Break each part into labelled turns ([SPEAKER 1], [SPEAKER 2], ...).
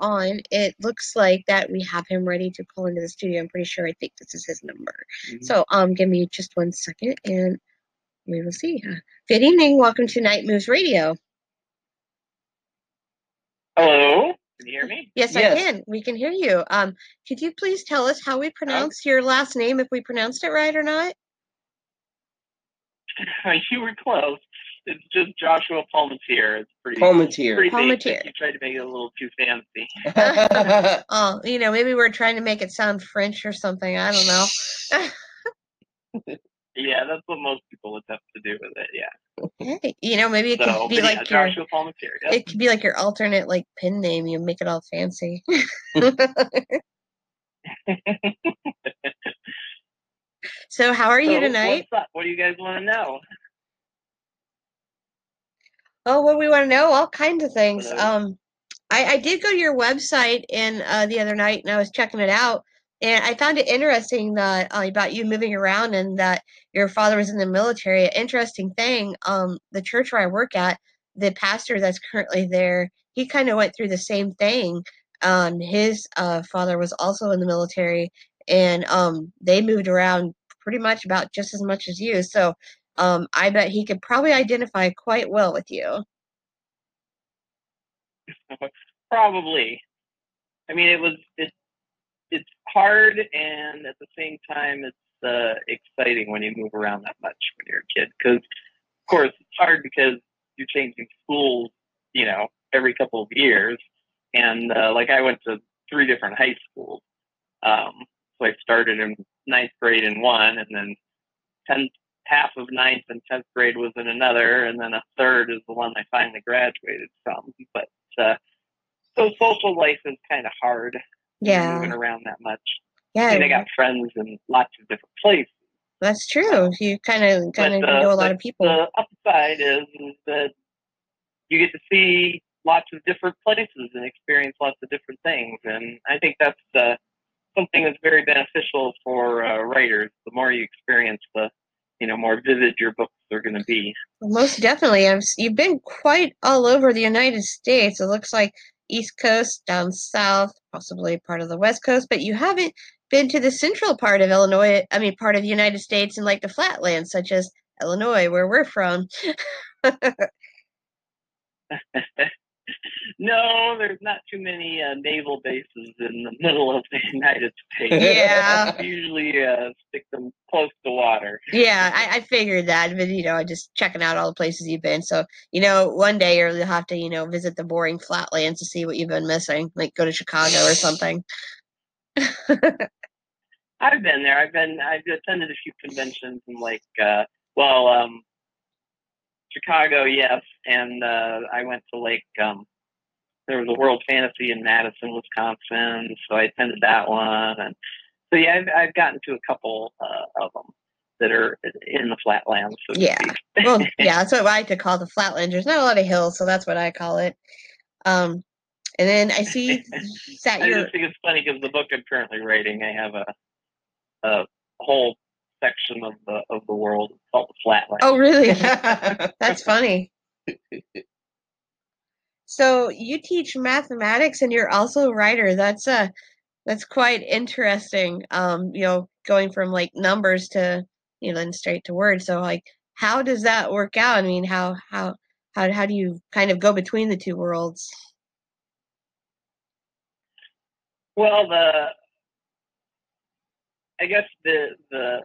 [SPEAKER 1] on, it looks like that we have him ready to call into the studio. I'm pretty sure I think this is his number.
[SPEAKER 2] Mhm.
[SPEAKER 1] So um, give me just one second and we will see. Uh, Good evening. Welcome to Night Moves Radio.
[SPEAKER 3] Hello, can you hear me?
[SPEAKER 1] Yes,
[SPEAKER 2] Yes.
[SPEAKER 1] I can. We can hear you. Um, could you please tell us how we pronounce your last name, if we pronounced it right or not?
[SPEAKER 3] you were close. It's just Joshua Palmatier. It's pretty,
[SPEAKER 2] Palmatier.
[SPEAKER 3] pretty
[SPEAKER 1] Palmatier.
[SPEAKER 3] basic. You tried to make it a little too fancy.
[SPEAKER 1] Oh, you know, maybe we're trying to make it sound French or something. I don't know.
[SPEAKER 3] Yeah, that's what most people attempt to do with it. Yeah.
[SPEAKER 1] Hey, you know, maybe it
[SPEAKER 3] So,
[SPEAKER 1] could be like
[SPEAKER 3] yeah,
[SPEAKER 1] your
[SPEAKER 3] Joshua Palmatier. Yep.
[SPEAKER 1] it could be like your alternate like pin name. You make it all fancy. so, how are you tonight?
[SPEAKER 3] What do you guys want to know?
[SPEAKER 1] Oh, what we want to know, all kinds of things. Um, I, I did go to your website in uh, the other night, and I was checking it out, and I found it interesting that uh, about you moving around and that your father was in the military. Interesting thing. Um, the church where I work at, the pastor that's currently there, he kind of went through the same thing. Um, his uh, father was also in the military, and um, they moved around pretty much about just as much as you. So um, I bet he could probably identify quite well with you.
[SPEAKER 3] Probably. I mean, it was it. It's hard, and at the same time, it's uh, exciting when you move around that much when you're a kid. Because, of course, it's hard because you're changing schools, you know, every couple of years. And uh, like I went to three different high schools. Um, so I started in ninth grade in one, and then tenth half of ninth and tenth grade was in another, and then a third is the one I finally graduated from. But uh, so social life is kind of hard Yeah, moving around that much. I mean, I got friends in lots of different places.
[SPEAKER 1] that's true. You kind of kind of
[SPEAKER 3] uh,
[SPEAKER 1] know a lot of people.
[SPEAKER 3] The upside is, is that you get to see lots of different places and experience lots of different things, and I think that's uh, something that's very beneficial for uh, writers. The more you experience, the you know more vivid your books are going to be.
[SPEAKER 1] Most definitely. I've, you've been quite all over the United States. It looks like East Coast, down south, possibly part of the West Coast, but you haven't been to the central part of Illinois. I mean, part of the United States and like the flatlands, such as Illinois, where we're from.
[SPEAKER 3] no, there's not too many uh, naval bases in the middle of the United States.
[SPEAKER 1] Yeah.
[SPEAKER 3] Usually uh, stick them close to water.
[SPEAKER 1] Yeah, I, I figured that, but you know, I just checking out all the places you've been. So, you know, one day you'll have to, you know, visit the boring flatlands to see what you've been missing, like go to Chicago or something.
[SPEAKER 3] I've been there. I've been. I've attended a few conventions and, like, uh, well, um, Chicago, yes, and uh, I went to Lake. um, there was a World Fantasy in Madison, Wisconsin, so I attended that one, and so yeah, I've, I've gotten to a couple uh, of them that are in the flatlands. So
[SPEAKER 1] Yeah. well, yeah, that's what I like to call the flatlands. There's not a lot of hills, so that's what I call it. Um, and then I see that
[SPEAKER 3] I just think it's funny because the book I'm currently writing, I have a a whole section of the of the world called the flatlands.
[SPEAKER 1] oh really? That's funny. So you teach mathematics and you're also a writer. That's uh that's quite interesting. Um, you know, going from like numbers to you know then straight to words. So like how does that work out? I mean, how how how how do you kind of go between the two worlds?
[SPEAKER 3] Well, the I guess the the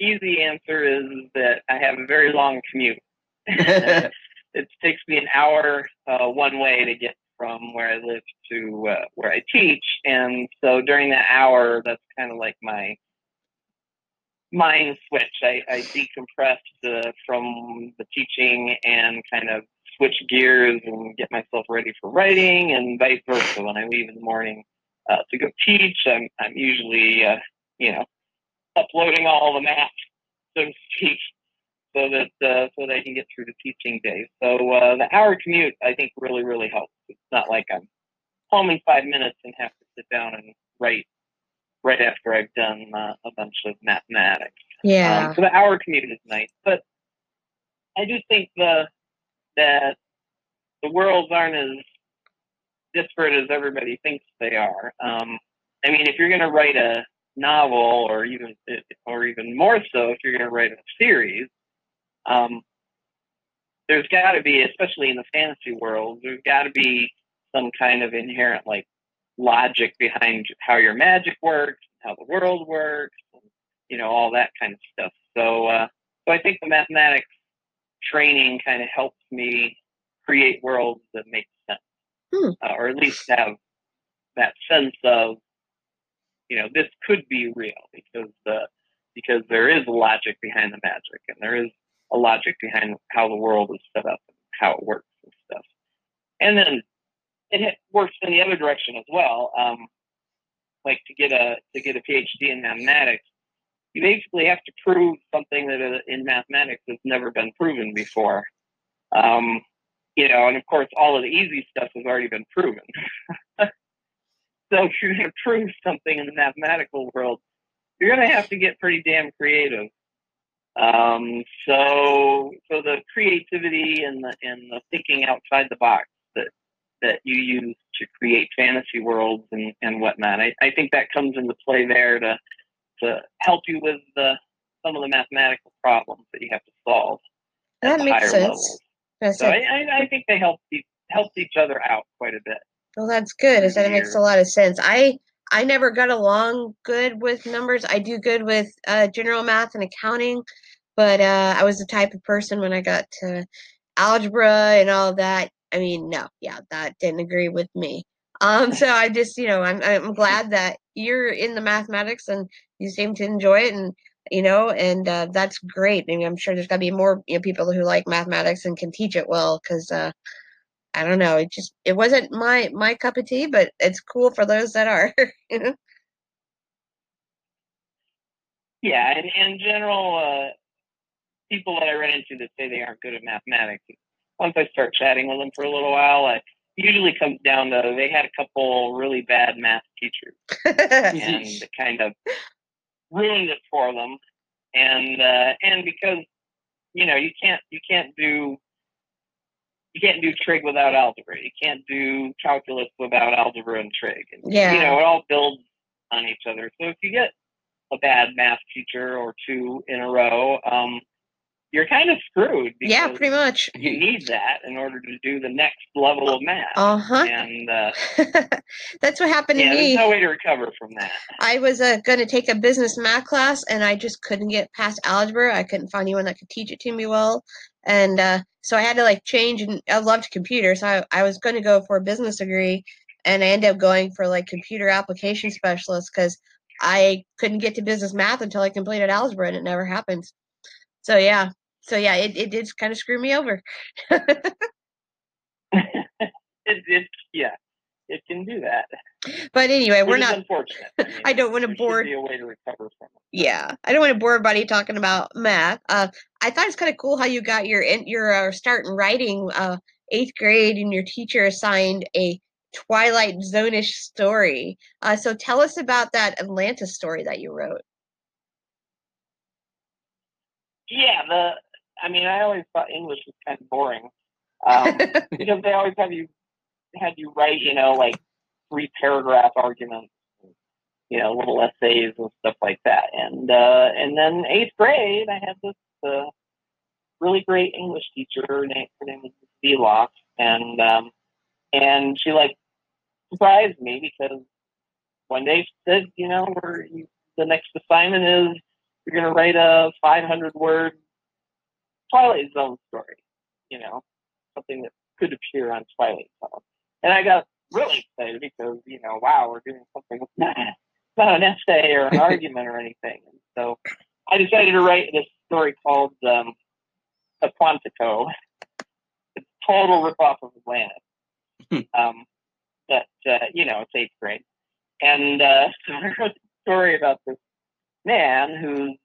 [SPEAKER 3] easy answer is that I have a very long commute. it takes me an hour uh, one way to get from where I live to uh, where I teach, and so during that hour, that's kind of like my mind switch. I, I decompress uh, from the teaching and kind of switch gears and get myself ready for writing, and vice versa. When I leave in the morning uh, to go teach, I'm I'm usually uh, you know uploading all the math, so to speak, so that uh, so that I can get through the teaching day. So uh, the hour commute, I think, really really helps. It's not like I'm home in five minutes and have to sit down and write right after I've done uh, a bunch of mathematics.
[SPEAKER 1] Yeah.
[SPEAKER 3] Um, so the hour commute is nice, but I do think the that the worlds aren't as disparate as everybody thinks they are. Um, I mean, if you're going to write a novel, or even or even more so, if you're going to write a series, um, there's got to be, especially in the fantasy world, there's got to be some kind of inherent like logic behind how your magic works, how the world works, and, you know, all that kind of stuff. So, uh, so I think the mathematics training kind of helps me create worlds that make sense,
[SPEAKER 1] Hmm.
[SPEAKER 3] uh, or at least have that sense of, you know, this could be real because the because there is logic behind the magic, and there is a logic behind how the world is set up and how it works and stuff. And then it works in the other direction as well. Um, like to get a to get a PhD in mathematics, you basically have to prove something that uh, in mathematics has never been proven before. Um, you know, and of course, all of the easy stuff has already been proven. so if you're going to prove something in the mathematical world, you're going to have to get pretty damn creative. Um, so, so the creativity and the and the thinking outside the box that that you use to create fantasy worlds and, and whatnot, I, I think that comes into play there to to help you with the some of the mathematical problems that you have to solve
[SPEAKER 1] That makes sense.
[SPEAKER 3] So. I, I, I think they help each, help each other out quite a bit.
[SPEAKER 1] Well, that's good. Is that it makes a lot of sense. I I never got along good with numbers. I do good with uh, general math and accounting, but uh, I was the type of person when I got to algebra and all that. I mean, no, yeah, that didn't agree with me. Um, so I just, you know, I'm I'm glad that you're in the mathematics and you seem to enjoy it, and you know, and uh, that's great. I mean, I'm sure there's got to be more you know, people who like mathematics and can teach it well, because uh, I don't know. It just it wasn't my my cup of tea, but it's cool for those that are. you know?
[SPEAKER 3] Yeah, and in general, uh, people that I run into that say they aren't good at mathematics, once I start chatting with them for a little while, it usually comes down to they had a couple really bad math teachers and it kind of ruined it for them. And uh, and because you know you can't you can't do you can't do trig without algebra. You can't do calculus without algebra and trig. And,
[SPEAKER 1] Yeah.
[SPEAKER 3] You know, it all builds on each other. So if you get a bad math teacher or two in a row, um, you're kind of screwed.
[SPEAKER 1] yeah, pretty much.
[SPEAKER 3] You need that in order to do the next level of math.
[SPEAKER 1] Uh huh.
[SPEAKER 3] And uh,
[SPEAKER 1] That's what happened to
[SPEAKER 3] yeah,
[SPEAKER 1] me.
[SPEAKER 3] there's no way to recover from that.
[SPEAKER 1] I was uh, going to take a business math class, and I just couldn't get past algebra. I couldn't find anyone that could teach it to me well, and uh, so I had to like change. And I loved computers, so I, I was going to go for a business degree, and I ended up going for like computer application specialist because I couldn't get to business math until I completed algebra, and it never happened. So yeah, so yeah, it, it did kind of screw me over.
[SPEAKER 3] It, it, yeah, it can do that.
[SPEAKER 1] But anyway,
[SPEAKER 3] Which
[SPEAKER 1] we're not.
[SPEAKER 3] unfortunate. I, mean,
[SPEAKER 1] I don't want to bore
[SPEAKER 3] be a way to recover from it.
[SPEAKER 1] Yeah, I don't want to bore everybody talking about math. Uh, I thought it's kind of cool how you got your in, your uh, start in writing uh, eighth grade, and your teacher assigned a Twilight Zone-ish story. Uh, so tell us about that Atlantis story that you wrote.
[SPEAKER 3] Yeah, the I mean, I always thought English was kind of boring um, because they always have you had you write, you know, like three paragraph arguments, you know, little essays and stuff like that. And uh, and then eighth grade, I had this uh, really great English teacher. Her name, her name was Velox, and um, and she like surprised me because one day she said, you know, we're, the next assignment is you're going to write a 500 word Twilight Zone story, you know, something that could appear on Twilight Zone. And I got really excited because, you know, wow, we're doing something not, not an essay or an argument or anything. And so I decided to write this story called um, A Quantico. It's a total ripoff of Atlantis. um, but, uh, you know, it's eighth grade. And uh, so I wrote a story about this man who's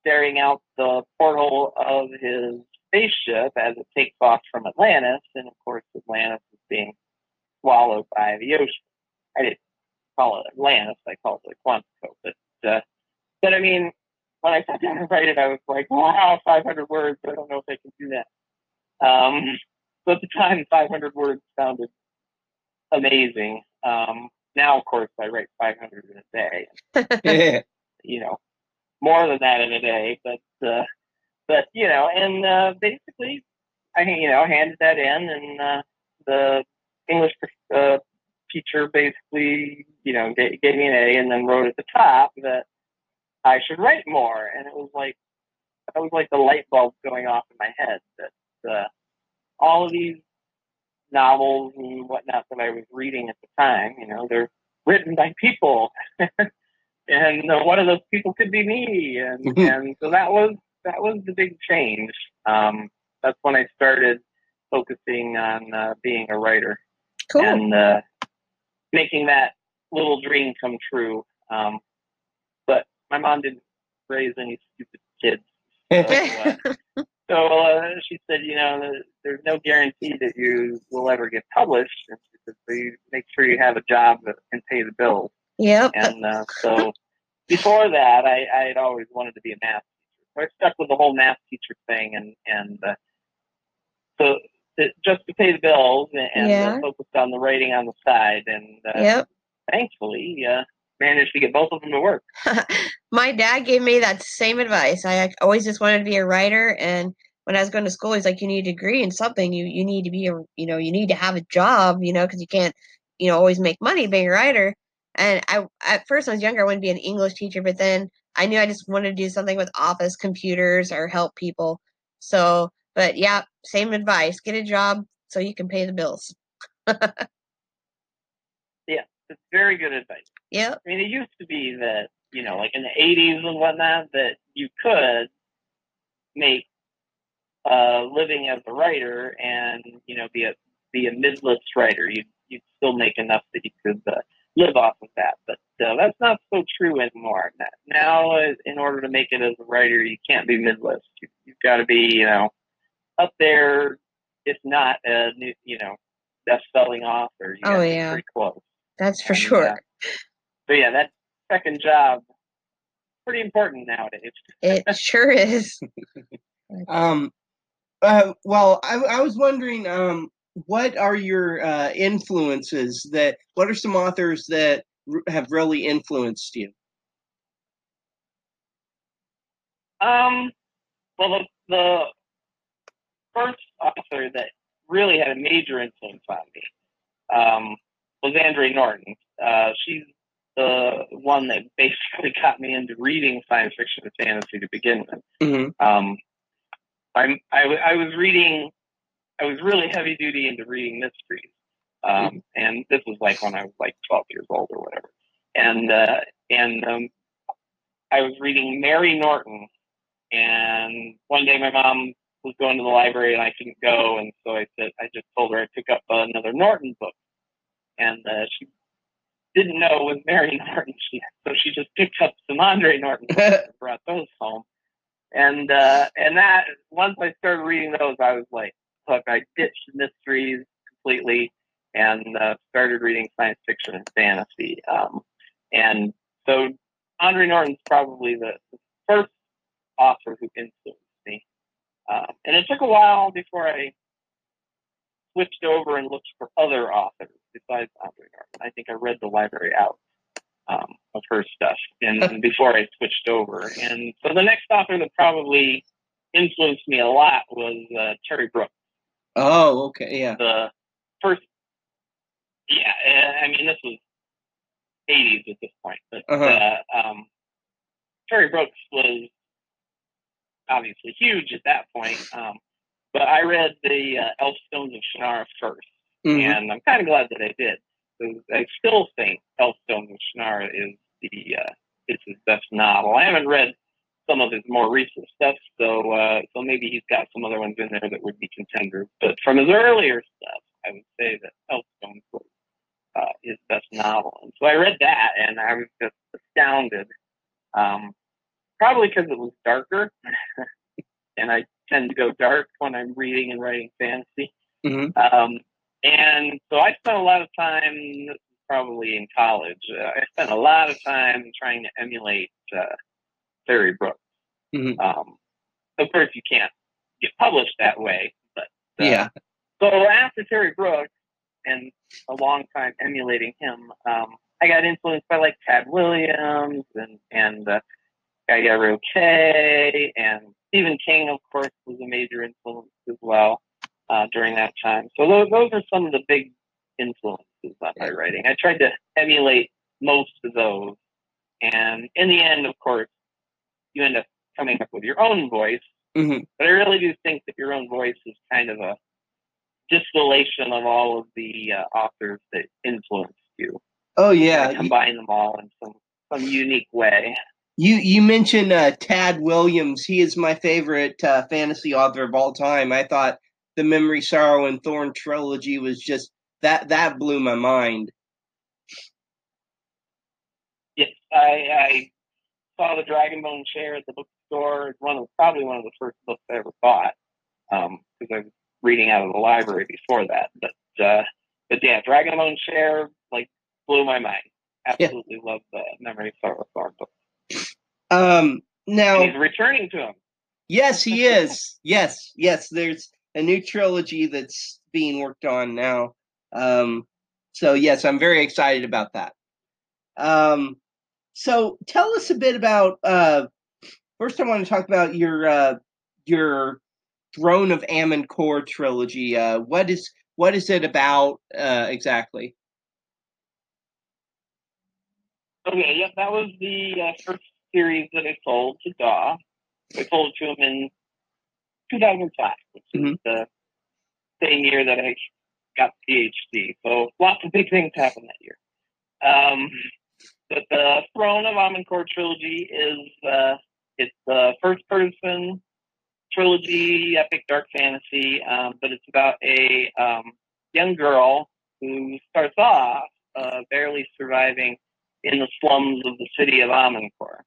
[SPEAKER 3] staring out the porthole of his spaceship as it takes off from Atlantis, and of course Atlantis is being swallowed by the ocean. I didn't call it Atlantis; I called it Quantico. But uh, but I mean, when I sat down to write it, I was like, wow, 500 words. I don't know if I can do that. Um, so at the time, 500 words sounded amazing. Um, now, of course, I write 500 in a day.
[SPEAKER 2] Yeah.
[SPEAKER 3] You know, more than that in a day. But uh, but you know, and uh, basically, I you know handed that in, and uh, the English uh, teacher basically you know gave, gave me an A, and then wrote at the top that I should write more, and it was like that was like the light bulb going off in my head that uh, all of these novels and whatnot that I was reading at the time, you know, they're written by people, and uh, one of those people could be me, and and so that was that was the big change. Um, that's when I started focusing on uh, being a writer
[SPEAKER 1] Cool.
[SPEAKER 3] and uh, making that little dream come true. Um, but my mom didn't raise any stupid kids. So, uh, so uh, she said, you know, there's no guarantee that you will ever get published. And she said, so you make sure you have a job that can pay the bills.
[SPEAKER 1] yep.
[SPEAKER 3] And uh, so before that, I, I had always wanted to be a math teacher. So I stuck with the whole math teacher thing, and and uh, so to, just to pay the bills and, and
[SPEAKER 1] Yeah.
[SPEAKER 3] uh, focused on the writing on the side. And uh,
[SPEAKER 1] Yep.
[SPEAKER 3] thankfully, uh, managed to get both of them to work.
[SPEAKER 1] My dad gave me that same advice. I always just wanted to be a writer, and when I was going to school, he's like, "You need a degree in something. You you need to be a you know you need to have a job. You know because you can't you know always make money being a writer." And I at first I was younger, I wanted to be an English teacher, but then I knew I just wanted to do something with office computers or help people. So, but yeah, same advice: get a job so you can pay the bills.
[SPEAKER 3] Yeah, it's very good advice.
[SPEAKER 1] Yeah.
[SPEAKER 3] I mean, it used to be that, you know, like in the 80s and whatnot, that you could make a living as a writer and, you know, be a be a midlist writer. You'd, you'd still make enough that you could uh, live off of that. But uh, that's not so true anymore. Now, uh, in order to make it as a writer, you can't be midlist. You, you've got to be, you know, up there, if not a new, you know, best-selling author. You
[SPEAKER 1] Oh, yeah.
[SPEAKER 3] pretty close.
[SPEAKER 1] That's for
[SPEAKER 3] And,
[SPEAKER 1] sure.
[SPEAKER 3] uh, so yeah, that second job pretty important nowadays.
[SPEAKER 1] It sure is.
[SPEAKER 2] Um, uh, well, I, I was wondering, um, what are your uh, influences? That what are some authors that r- have really influenced you?
[SPEAKER 3] Um, well, the, the first author that really had a major influence on me um, was Andre Norton. Uh, she's the one that basically got me into reading science fiction and fantasy to begin with.
[SPEAKER 2] hmm
[SPEAKER 3] Um, I'm, I, I was reading, I was really heavy duty into reading mysteries. Um, and this was like when I was like 12 years old or whatever. And, uh, and, um, I was reading Mary Norton and one day my mom was going to the library and I couldn't go. And so I said, I just told her I pick up another Norton book and, uh, she didn't know it was Mary Norton. She, so she just picked up some Andre Norton books and brought those home and uh, and that once I started reading those, I was like, look, I ditched mysteries completely and uh, started reading science fiction and fantasy. Um, and so Andre Norton's probably the, the first author who influenced Um, and it took a while before I switched over and looked for other authors besides Andre Norton. I think I read the library out um, of her stuff and before I switched over. And so the next author that probably influenced me a lot was uh, Terry Brooks.
[SPEAKER 2] Oh, okay, yeah.
[SPEAKER 3] The first, yeah, uh, I mean this was 80s at this point, but
[SPEAKER 2] Uh-huh.
[SPEAKER 3] uh, um, Terry Brooks was obviously huge at that point. Um, but I read the uh, Elf Stones of Shannara first
[SPEAKER 2] Mhm.
[SPEAKER 3] and I'm kind of glad that I did. I still think Elfstone of Shannara is the uh, is his best novel. I haven't read some of his more recent stuff, so uh, so maybe he's got some other ones in there that would be contenders. But from his earlier stuff, I would say that Elfstone was uh, his best novel. And so I read that, and I was just astounded. Um, probably because it was darker, and I tend to go dark when I'm reading and writing fantasy.
[SPEAKER 2] Mhm.
[SPEAKER 3] Um, and so I spent a lot of time, probably in college, uh, I spent a lot of time trying to emulate uh, Terry Brooks.
[SPEAKER 2] Mhm.
[SPEAKER 3] Um, of course, you can't get published that way, but uh,
[SPEAKER 2] Yeah.
[SPEAKER 3] so after Terry Brooks and a long time emulating him. Um, I got influenced by like Tad Williams and and uh, Guy Roque and Stephen King, of course, was a major influence as well uh, during that time. So those those are some of the big influences on my writing. I tried to emulate most of those, and in the end, of course, you end up coming up with your own voice.
[SPEAKER 2] hmm
[SPEAKER 3] But I really do think that your own voice is kind of a distillation of all of the uh, authors that influenced you.
[SPEAKER 2] Oh yeah,
[SPEAKER 3] combine them all in some some unique way.
[SPEAKER 2] You, you mentioned uh, Tad Williams. He is my favorite uh, fantasy author of all time. I thought the Memory, Sorrow, and Thorn trilogy was just that that blew my mind.
[SPEAKER 3] Yes, I, I saw the Dragonbone chair at the bookstore. It's one of probably one of the first books I ever bought because I was reading out of the library before that. But uh, but yeah, Dragonbone chair like blew my mind.
[SPEAKER 2] Yeah.
[SPEAKER 3] Absolutely love the Memory Sorrow Thorn book.
[SPEAKER 2] Um, now,
[SPEAKER 3] And he's returning to him.
[SPEAKER 2] yes, he is. yes, yes. There's a new trilogy that's being worked on now. Um, so yes, I'm very excited about that. Um, so tell us a bit about. Uh, first, I want to talk about your uh, your Throne of Amenkor trilogy. Uh, what is what is it about uh, exactly?
[SPEAKER 3] Okay, yep, that was the uh, first series that I sold to Daw. I sold to him in 2005, which
[SPEAKER 2] Mhm.
[SPEAKER 3] is the same year that I got PhD. So lots of big things happened that year. Um, but the Throne of Amenkor trilogy is uh, it's the first person trilogy, epic dark fantasy, um, but it's about a um, young girl who starts off uh, barely surviving in the slums of the city of Amenkor.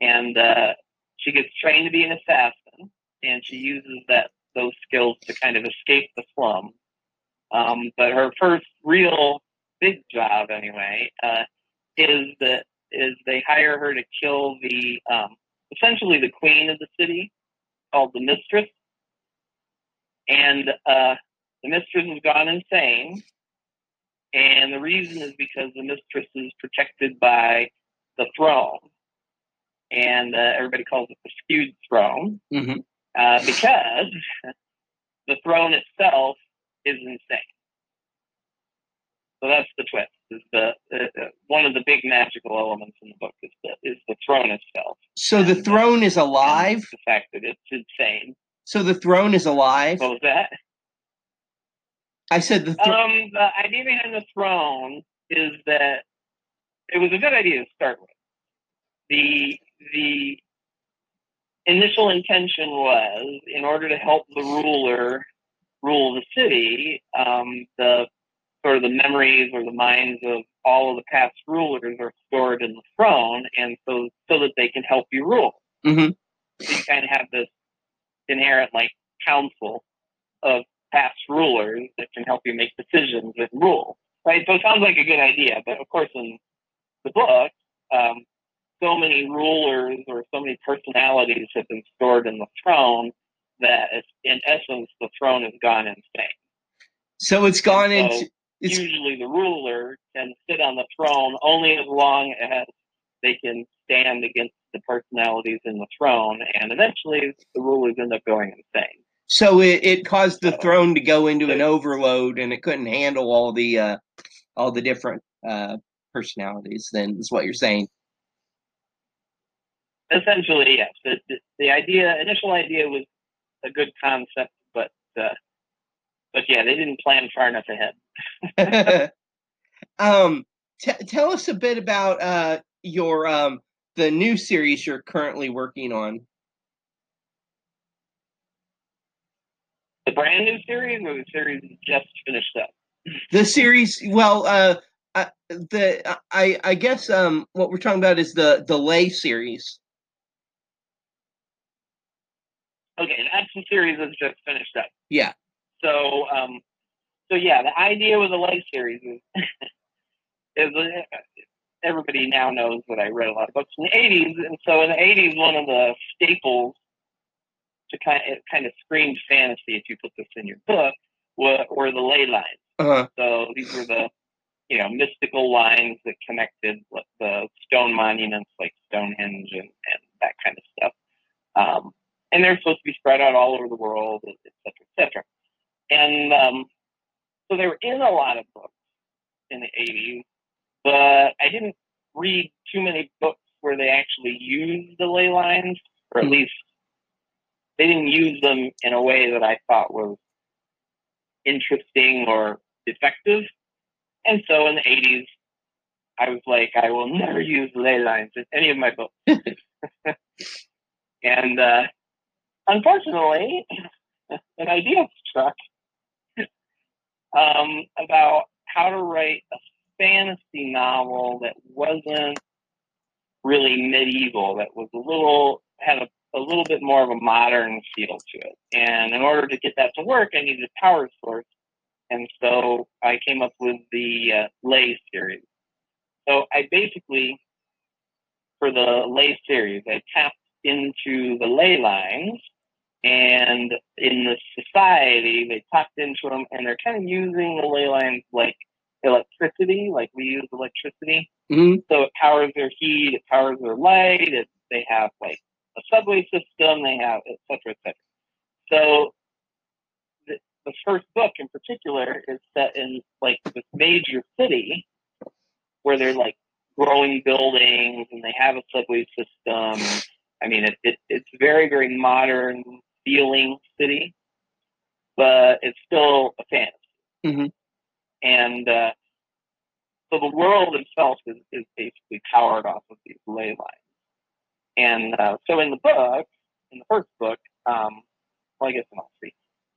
[SPEAKER 3] And uh, she gets trained to be an assassin, and she uses that those skills to kind of escape the slum. Um, but her first real big job, anyway, uh, is that is they hire her to kill the um, essentially the queen of the city, called the mistress, and uh, the mistress has gone insane. And the reason is because the mistress is protected by the throne, and uh, everybody calls it the skewed throne
[SPEAKER 2] hmm
[SPEAKER 3] uh, because the throne itself is insane. So that's the twist. Is the uh, uh, one of the big magical elements in the book is the is the throne itself.
[SPEAKER 2] So the
[SPEAKER 3] uh,
[SPEAKER 2] throne is alive.
[SPEAKER 3] The fact that it's insane.
[SPEAKER 2] So the throne is alive.
[SPEAKER 3] What was that?
[SPEAKER 2] I said the thr-
[SPEAKER 3] Um, the idea behind the throne is that it was a good idea to start with. The the initial intention was in order to help the ruler rule the city, um, the sort of the memories or the minds of all of the past rulers are stored in the throne, and so so that they can help you rule.
[SPEAKER 2] Mhm.
[SPEAKER 3] So you kind of have this inherent like council of past rulers that can help you make decisions and rule. Right? So it sounds like a good idea, but of course in the book, um, so many rulers or so many personalities have been stored in the throne that it's, in essence the throne has gone insane.
[SPEAKER 2] so it's gone
[SPEAKER 3] so
[SPEAKER 2] into it's
[SPEAKER 3] Usually the ruler can sit on the throne only as long as they can stand against the personalities in the throne, and eventually the rulers end up going insane.
[SPEAKER 2] so it, it caused the
[SPEAKER 3] So-
[SPEAKER 2] throne to go into an overload and it couldn't handle all the uh all the different uh personalities then is what you're saying
[SPEAKER 3] essentially yes. The, the, the idea initial idea was a good concept but uh, but yeah they didn't plan far enough ahead.
[SPEAKER 2] Um t- tell us a bit about uh your um the new series you're currently working on.
[SPEAKER 3] The brand new series or the series just finished up?
[SPEAKER 2] The series well uh uh, the I I guess um what we're talking about is the the ley series.
[SPEAKER 3] Okay that's the series that's just finished up
[SPEAKER 2] Yeah.
[SPEAKER 3] so um so yeah the idea with the light series is is uh, everybody now knows that I read a lot of books in the 80s and so in the 80s one of the staples to kind of, it kind of screamed fantasy if you put this in your book were, were the ley lines
[SPEAKER 2] Uh-huh.
[SPEAKER 3] So these were the you know mystical lines that connected the stone monuments like Stonehenge and, and that kind of stuff. Um, and they're supposed to be spread out all over the world, et cetera, et cetera. And um, so they were in a lot of books in the 80s, but I didn't read too many books where they actually used the ley lines, or at
[SPEAKER 2] Mhm.
[SPEAKER 3] least they didn't use them in a way that I thought was interesting or effective. And so in the 80s, I was like, I will never use ley lines in any of my books. and uh, unfortunately, an idea struck um, about how to write a fantasy novel that wasn't really medieval, that was a little, had a, a little bit more of a modern feel to it. And in order to get that to work, I needed a power source. And so I came up with the uh, Ley series. So I basically, for the Ley series, I tapped into the ley lines and in the society they tapped into them and they're kind of using the ley lines like electricity like we use electricity.
[SPEAKER 2] Hmm
[SPEAKER 3] so it powers their heat it powers their light it, they have like a subway system they have et cetera et cetera. So the, the first book in particular is set in like this major city where they're like growing buildings and they have a subway system. I mean, it, it, it's very, very modern feeling city, but it's still a fantasy.
[SPEAKER 2] Mhm.
[SPEAKER 3] And uh, so the world itself is, is basically powered off of these ley lines. And uh, so in the book, in the first book, um, well, I guess in all three,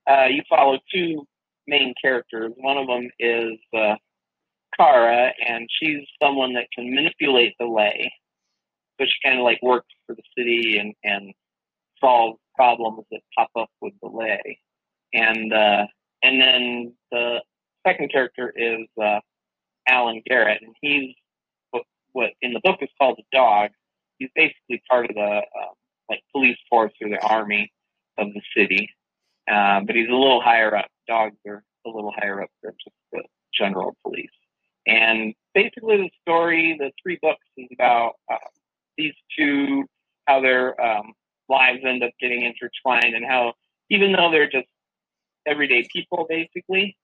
[SPEAKER 3] uh, you follow two main characters. One of them is uh, Kara, and she's someone that can manipulate the ley so she kind of like works for the city and and solve problems that pop up with the ley. And uh, and then the second character is uh, Alan Garrett, and he's what, what in the book is called a dog. He's basically part of the uh, like police force or the army of the city, uh, but he's a little higher up. Dogs are a little higher up than just the general police. And basically, the story, the three books, is about uh, these two, how their um, lives end up getting intertwined, and how even though they're just everyday people, basically,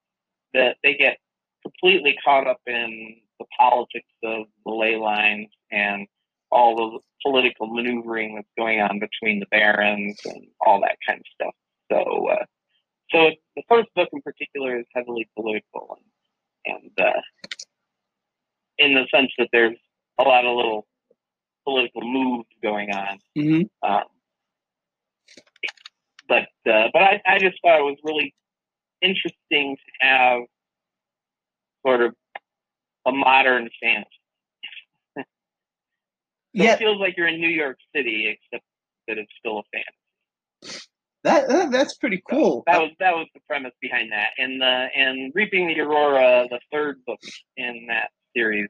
[SPEAKER 3] that they get completely caught up in the politics of the ley lines and all the political maneuvering that's going on between the barons and all that kind of stuff. So, uh, so the first book in particular is heavily political, and, and uh, in the sense that there's a lot of little political moves going on.
[SPEAKER 2] hmm
[SPEAKER 3] Um, but uh, but I, I just thought it was really interesting to have sort of a modern fantasy. So
[SPEAKER 2] Yeah,
[SPEAKER 3] It feels like you're in New York City, except that it's still a fantasy.
[SPEAKER 2] that, that that's pretty
[SPEAKER 3] So
[SPEAKER 2] cool.
[SPEAKER 3] that was that was the premise behind that. And the and Reaping the Aurora, the third book in that series,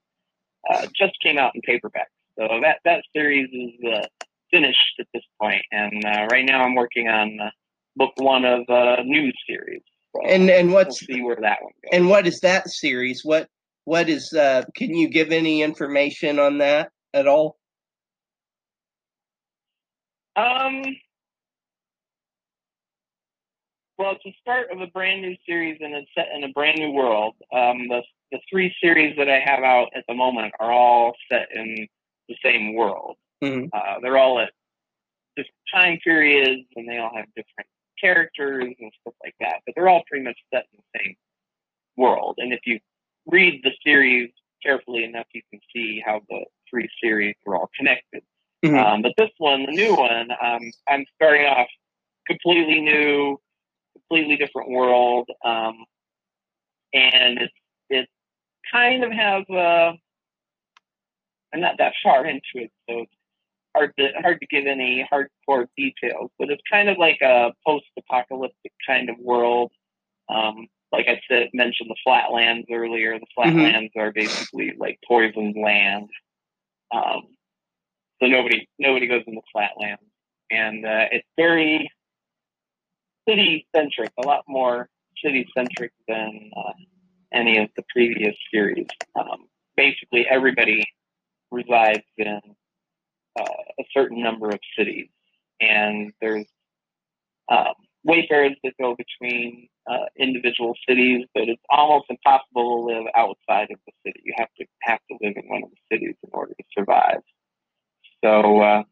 [SPEAKER 3] uh, just came out in paperback. So that that series is uh, finished at this point, and uh, right now I'm working on uh, book one of a new series. So
[SPEAKER 2] and and
[SPEAKER 3] we'll
[SPEAKER 2] what's
[SPEAKER 3] see where that one goes.
[SPEAKER 2] and what is that series? What what is? uh Can you give any information on that at all?
[SPEAKER 3] Um, well, it's the start of a brand new series, and it's set in a brand new world. Um, the the three series that I have out at the moment are all set in the same world.
[SPEAKER 2] Mhm.
[SPEAKER 3] Uh, they're all at different time periods, and they all have different characters and stuff like that. But they're all pretty much set in the same world. And if you read the series carefully enough, you can see how the three series are all connected.
[SPEAKER 2] Mhm.
[SPEAKER 3] Um, but this one, the new one, um, I'm starting off completely new, completely different world, um, and it's it kind of has a. I'm not that far into it, so it's hard to hard to give any hardcore details. But it's kind of like a post-apocalyptic kind of world. Um, like I said, mentioned the flatlands earlier. The flatlands are basically like poisoned land. Um, so nobody nobody goes in the flatlands, and uh, it's very city centric, a lot more city centric than uh, any of the previous series. Um, basically, everybody resides in uh, a certain number of cities, and there's um, wayfarers that go between uh, individual cities, but it's almost impossible to live outside of the city. You have to have to live in one of the cities in order to survive. So uh,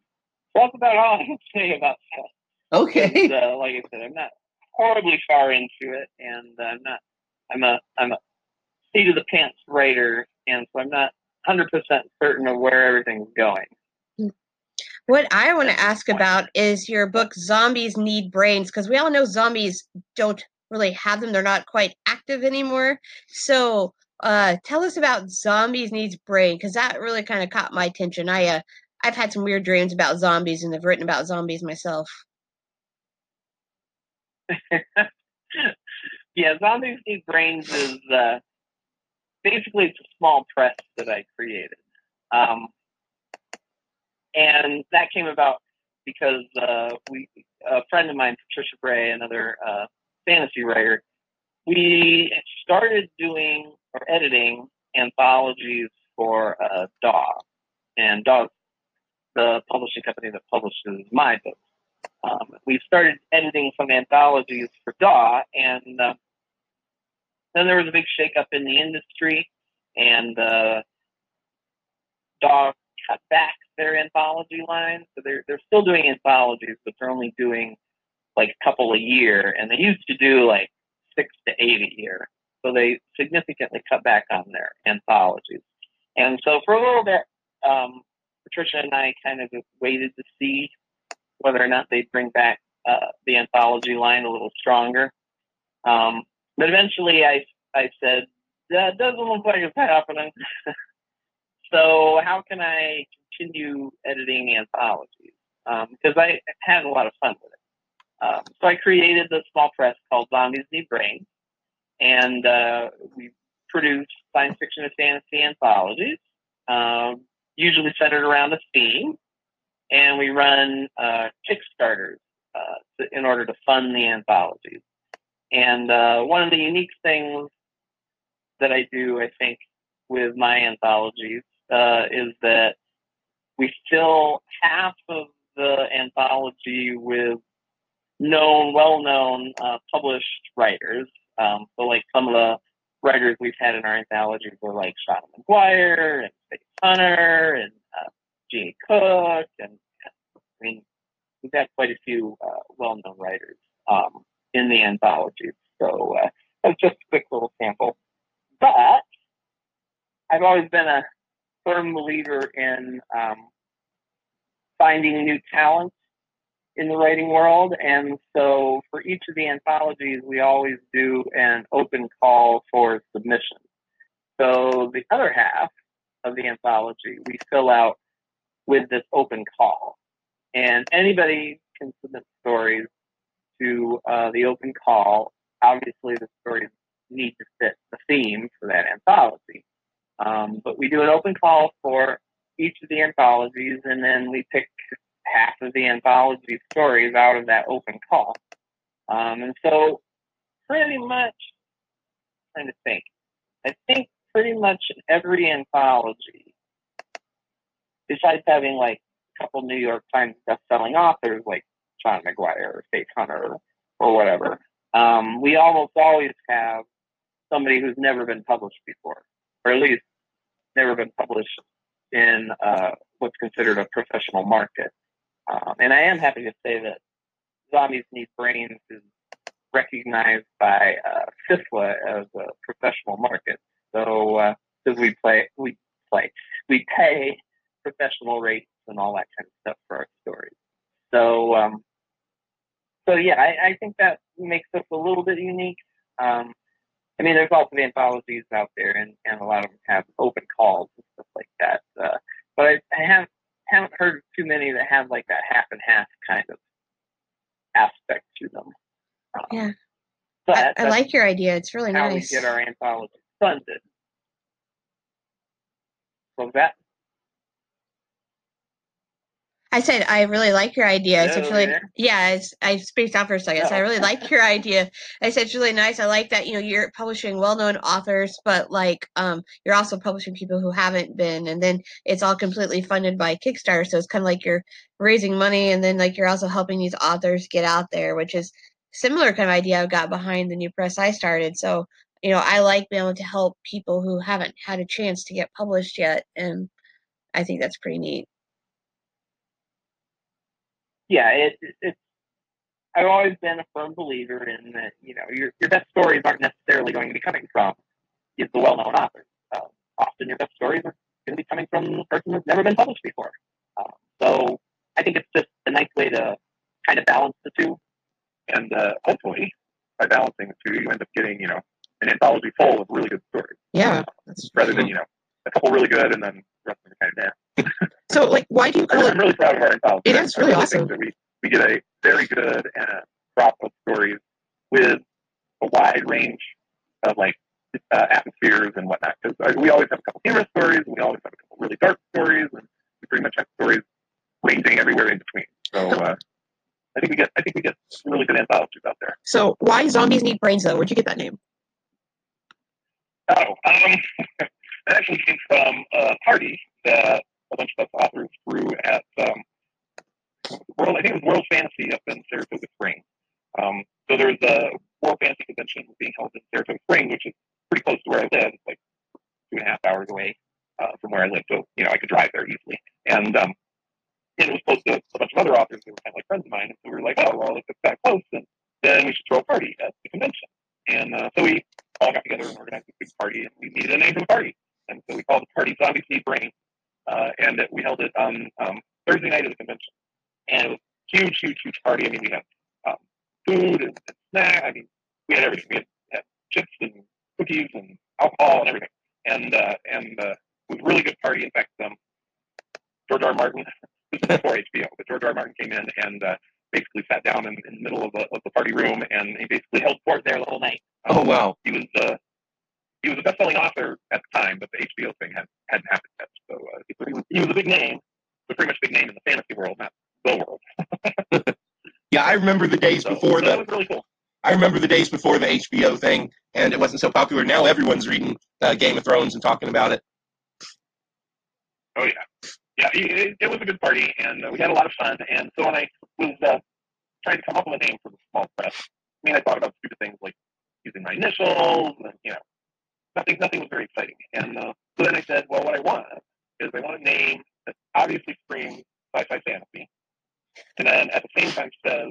[SPEAKER 3] that's about all I can say about that.
[SPEAKER 2] Okay.
[SPEAKER 3] Uh, like I said, I'm not horribly far into it, and I'm not. I'm a I'm a seat of the pants writer, and so I'm not 100% certain of where everything's going.
[SPEAKER 1] What I want to ask about is your book Zombies Need Brains because we all know zombies don't really have them. They're not quite active anymore. So, uh, tell us about Zombies Needs Brain because that really kind of caught my attention. I uh, I've had some weird dreams about zombies and I've written about zombies myself.
[SPEAKER 3] yeah, Zombies Need Brains is uh, basically it's a small press that I created. Um, and that came about because uh, we a friend of mine, Patricia Bray, another uh, fantasy writer, we started doing or editing anthologies for uh, DAW, and DAW, the publishing company that publishes my books. Um, we started editing some anthologies for DAW, and uh, then there was a big shakeup in the industry, and uh, DAW cut back their anthology line. So they're they're still doing anthologies, but they're only doing like a couple a year, and they used to do like six to eight a year. So they significantly cut back on their anthologies. And so for a little bit, um, Patricia and I kind of waited to see whether or not they'd bring back uh, the anthology line a little stronger. Um, but eventually, I I said that doesn't look like it's happening. so how can I continue editing anthologies? Because um, I had a lot of fun with it. Um, so I created the small press called Zombies Need Brains, and uh, we produce science fiction and fantasy anthologies, um, usually centered around a theme, and we run uh, Kickstarters uh, in order to fund the anthologies. And uh, one of the unique things that I do, I think, with my anthologies uh, is that we fill half of the anthology with known, well-known, uh, published writers. Um, so, like some of the writers we've had in our anthologies were like Seanan McGuire and Faith Hunter and uh, Cook, and I mean, we've had quite a few uh, well-known writers um, in the anthology. So uh, that's just a quick little sample. But I've always been a firm believer in um, finding new talent in the writing world. And so for each of the anthologies, we always do an open call for submission. So the other half of the anthology, we fill out with this open call. And anybody can submit stories to uh, the open call. Obviously, the stories need to fit the theme for that anthology. Um, but we do an open call for each of the anthologies, and then we pick half of the anthology stories out of that open call. Um, and so, pretty much, I'm trying to think, I think pretty much every anthology, besides having like a couple New York Times best-selling authors like Seanan McGuire or Faith Hunter or whatever, um, we almost always have somebody who's never been published before, or at least never been published in uh, what's considered a professional market. Um, and I am happy to say that Zombies Need Brains is recognized by uh, SFWA as a professional market. So because uh, we play, we play, we pay professional rates and all that kind of stuff for our stories. So um, so yeah, I, I, think that makes us a little bit unique. Um, I mean, there's also the anthologies out there, and, and a lot of them have open calls and stuff like that. Uh, but I, I have, haven't heard too many that have like that half and half kind of aspect to them.
[SPEAKER 1] Um, yeah. I, I like your idea. It's really
[SPEAKER 3] how
[SPEAKER 1] nice.
[SPEAKER 3] How we get our anthology funded. So that
[SPEAKER 1] I said I really like your idea. I said really,
[SPEAKER 3] there.
[SPEAKER 1] yeah. It's, I spaced out for a second. So I
[SPEAKER 3] Oh.
[SPEAKER 1] really like your idea. I said it's really nice. I like that you know you're publishing well-known authors, but like um you're also publishing people who haven't been, and then it's all completely funded by Kickstarter. So it's kind of like you're raising money, and then like you're also helping these authors get out there, which is similar kind of idea I've got behind the new press I started. So you know I like being able to help people who haven't had a chance to get published yet, and I think that's pretty neat.
[SPEAKER 3] Yeah, it, it, it's. I've always been a firm believer in that. You know, your your best stories aren't necessarily going to be coming from is the well-known authors. Um, often, your best stories are going to be coming from a person who's never been published before. Um, so, I think it's just a nice way to kind of balance the two.
[SPEAKER 4] And uh, hopefully, by balancing the two, you end up getting, you know, an anthology full of really good stories,
[SPEAKER 5] Yeah, that's
[SPEAKER 4] rather than, you know, a couple really good and then the rest of them kind of nah.
[SPEAKER 5] So. Like, why do you call
[SPEAKER 4] I'm
[SPEAKER 5] it?
[SPEAKER 4] really proud of our anthology.
[SPEAKER 5] It is really awesome.
[SPEAKER 4] That we, we get a very good uh, crop of stories with a wide range of like uh, atmospheres and whatnot. Because we always have a couple humorous stories, and we always have a couple really dark stories, and we pretty much have stories ranging everywhere in between. So uh, I think we get I think we get really good anthologies out there.
[SPEAKER 5] So, why zombies need brains though? Where'd you get that name?
[SPEAKER 4] Oh, um, that actually came from a party that a bunch of us authors threw at um, World. I think it was World Fantasy up in Saratoga Springs. Um, so there's a World Fantasy convention being held in Saratoga Springs, which is pretty close to where I live. It's like two and a half hours away uh, from where I live, so you know I could drive there easily. And um, and it was close to a bunch of other authors who were kind of like friends of mine. And so we were like, oh well, if it's that close, then then we should throw a party at the convention. And uh, so we all got together and organized this big party, and we needed a name for the party. And so we called the party Zombies Need Brain, uh, and it, we held it on um, Thursday night of the convention. And it was a huge, huge, huge party. I mean, we had um, food and, and snack. I mean, we had everything. We had, had chips and cookies and alcohol and everything. And uh, and uh, it was a really good party. In fact, um, George R. R. Martin, this was before HBO, but George R. R. Martin came in and uh, basically sat down in, in the middle of the, of the party room, and he basically held court there the whole night.
[SPEAKER 2] Oh wow.
[SPEAKER 4] He was uh, he was a best-selling author at the time, but the HBO thing had, hadn't happened yet. So uh, he, was, he was a big name, but pretty much big name in the fantasy world, not the world.
[SPEAKER 6] Yeah, I remember the days
[SPEAKER 4] So,
[SPEAKER 6] before
[SPEAKER 4] so that
[SPEAKER 6] the
[SPEAKER 4] was really cool.
[SPEAKER 6] I remember the days before the HBO thing, and it wasn't so popular. Now everyone's reading uh, Game of Thrones and talking about it.
[SPEAKER 4] Oh yeah, yeah. It, it, it was a good party, and uh, we had a lot of fun. And so when I was uh, trying to come up with a name for the small press, I mean, I thought about stupid things like using my initials, and you know, nothing, nothing was very exciting. And uh, so then I said, well, what I want is I want a name that obviously screams sci-fi fantasy, and then at the same time says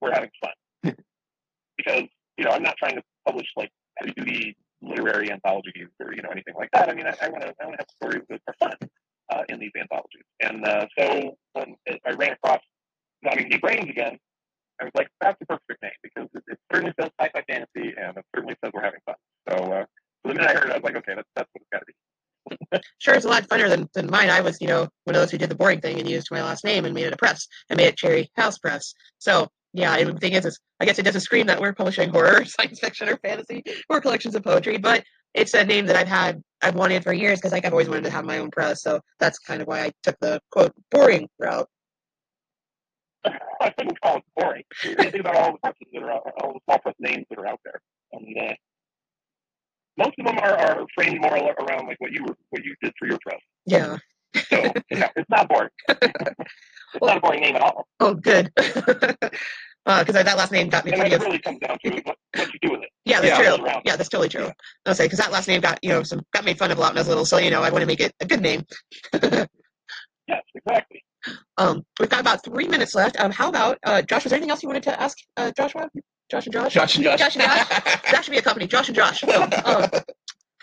[SPEAKER 4] we're having fun. because you know, I'm not trying to publish like heavy duty literary anthologies or you know anything like that. I mean, I, I want to I want to have stories that are fun uh, in these anthologies. And uh, so when I ran across Zombies Need Brains again, I was like, that's the perfect name because it, it certainly says sci-fi fantasy and it certainly says we're having fun. So, uh, so the minute I heard it, I was like, okay, that's that's what it's got to be.
[SPEAKER 5] Sure, it's a lot funner than, than mine. I was, you know, one of those who did the boring thing and used my last name and made it a press and made it Cherry House Press. So yeah, and the thing is, is I guess it doesn't scream that we're publishing horror, science fiction, or fantasy, or collections of poetry, but it's a name that I've had, I've wanted for years because like I've always wanted to have my own press. So that's kind of why I took the quote boring route.
[SPEAKER 4] I wouldn't call it boring. You think about all the presses that are out, all the small press names that are out there, and uh, most of them are, are framed more around like what you were what you did for your press.
[SPEAKER 5] Yeah.
[SPEAKER 4] So yeah, it's not boring. it's not a boring name at all.
[SPEAKER 5] Oh, good. Because that last name got me
[SPEAKER 4] And
[SPEAKER 5] plenty
[SPEAKER 4] what
[SPEAKER 5] of
[SPEAKER 4] it really comes down to what, what you do with it.
[SPEAKER 5] Yeah, that's
[SPEAKER 6] Yeah.
[SPEAKER 5] true. Yeah, that's totally true. I'll say because that last name got you know some got made fun of a lot when I was little, so you know I want to make it a good name.
[SPEAKER 4] Yes, exactly.
[SPEAKER 5] um, we've got about three minutes left. Um, how about uh, Josh? Was there anything else you wanted to ask uh, Joshua? Josh and Josh.
[SPEAKER 6] Josh and Josh.
[SPEAKER 5] Josh and Josh. that should be a company. Josh and Josh.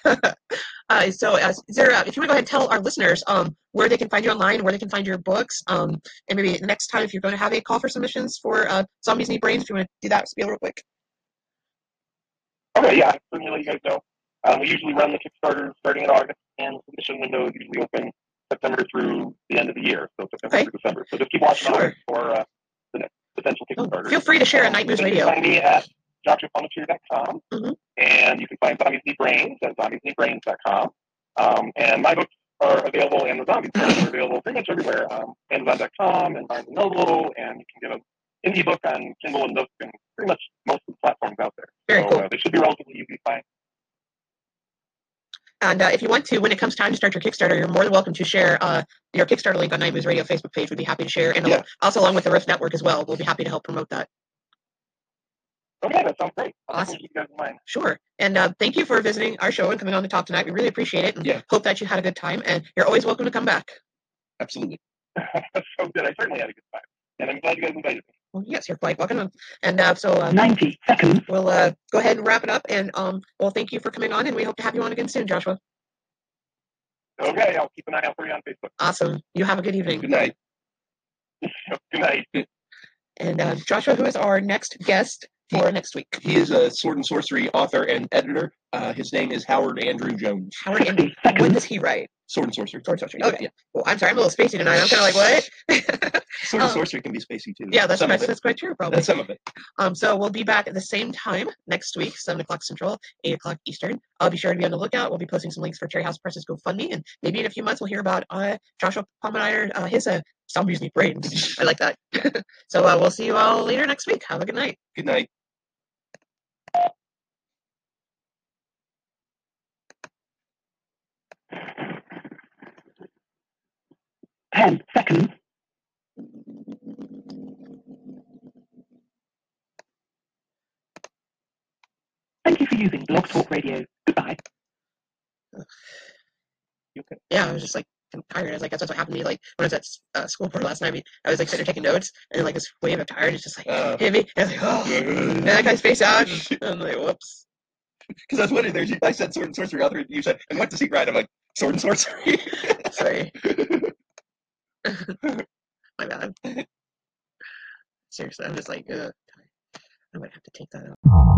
[SPEAKER 5] Um, uh, so, uh, is there, uh, if you want to go ahead and tell our listeners um, where they can find you online, where they can find your books, um, and maybe next time if you're going to have a call for submissions for uh, Zombies Need Brains, if you want to do that spiel real quick.
[SPEAKER 4] Okay, yeah, certainly let you guys know. Um, we usually run the Kickstarter starting in August, and submission windows usually open September through the end of the year, so September
[SPEAKER 5] Okay.
[SPEAKER 4] through December. So just keep watching
[SPEAKER 5] Sure.
[SPEAKER 4] for uh, the next potential
[SPEAKER 5] Oh,
[SPEAKER 4] Kickstarter.
[SPEAKER 5] feel free to share at Night News
[SPEAKER 4] you
[SPEAKER 5] Radio.
[SPEAKER 4] can find me at joshuapalmatier.com,
[SPEAKER 5] Mhm.
[SPEAKER 4] and you can find Zombies Need Brains at zombiesneedbrains.com. Um, and my books are available and the zombie books are available pretty much everywhere. Um, Amazon.com and Barnes and Noble, and you can get an indie book on Kindle and Nook and pretty much most of the platforms out there.
[SPEAKER 5] Very
[SPEAKER 4] so
[SPEAKER 5] cool.
[SPEAKER 4] uh, they should be relatively easy to find.
[SPEAKER 5] And uh, if you want to, when it comes time to start your Kickstarter, you're more than welcome to share uh, your Kickstarter link on Night Moves Radio Facebook page. We'd be happy to share, and
[SPEAKER 6] Yeah.
[SPEAKER 5] also along with the Rift Network as well. We'll be happy to help promote that.
[SPEAKER 4] Okay, that sounds great. I'll
[SPEAKER 5] Awesome.
[SPEAKER 4] You guys in mind.
[SPEAKER 5] Sure. And uh, thank you for visiting our show and coming on the talk tonight. We really appreciate it, and
[SPEAKER 6] Yeah.
[SPEAKER 5] hope that you had a good time. And you're always welcome to come back.
[SPEAKER 6] Absolutely.
[SPEAKER 4] so good. I certainly had a good time, and I'm glad you guys invited me.
[SPEAKER 5] Well, yes, you're quite welcome. And uh, so uh,
[SPEAKER 3] 90 seconds.
[SPEAKER 5] we'll uh, go ahead and wrap it up. And um, well, thank you for coming on, and we hope to have you on again soon, Joshua.
[SPEAKER 4] Okay, I'll keep an eye out for you on Facebook.
[SPEAKER 5] Awesome. You have a good evening.
[SPEAKER 6] Good night.
[SPEAKER 4] Good night.
[SPEAKER 5] And uh, Joshua, who is our next guest for next week?
[SPEAKER 6] He is a sword and sorcery author and editor. Uh, his name is Howard Andrew Jones.
[SPEAKER 5] Howard Andy.
[SPEAKER 3] 60 seconds.
[SPEAKER 5] What does he write?
[SPEAKER 6] Sword and sorcery.
[SPEAKER 5] Sword and sorcery.
[SPEAKER 6] Yeah,
[SPEAKER 5] Okay. Well, I'm sorry, I'm a little spacey tonight. I'm kind of like, what?
[SPEAKER 6] Sword and
[SPEAKER 5] Um,
[SPEAKER 6] sorcery can be spacey too.
[SPEAKER 5] yeah, that's
[SPEAKER 6] some
[SPEAKER 5] quite, that's quite true, probably.
[SPEAKER 6] That's some of it.
[SPEAKER 5] Um, so we'll be back at the same time next week, seven o'clock Central, eight o'clock Eastern. I'll be sure to be on the lookout. We'll be posting some links for Cherry House Press's GoFundMe, and maybe in a few months we'll hear about uh, Joshua Palmatier, uh, his uh, Zombies Need Brains. I like that. so uh, we'll see you all later next week. Have a good night.
[SPEAKER 6] Good night.
[SPEAKER 3] Ten seconds. Thank you for using Blog Talk Radio. Goodbye.
[SPEAKER 5] Yeah, I was just like kind of tired. I was like, that's what happened to me. Like when I was at uh, school for last night, I, mean, I was like sitting there taking notes, and then like this wave of tired is just like
[SPEAKER 6] Uh,
[SPEAKER 5] hit me. And I was like, oh, and I kind of spaced out. And I'm like, whoops.
[SPEAKER 6] Because I was wondering, there's I said sword and sorcery author, and you said, and went to he write? I'm like, sword and sorcery. Sorry.
[SPEAKER 5] Sorry. My bad. Seriously, I'm just like, uh, I might have to take that out.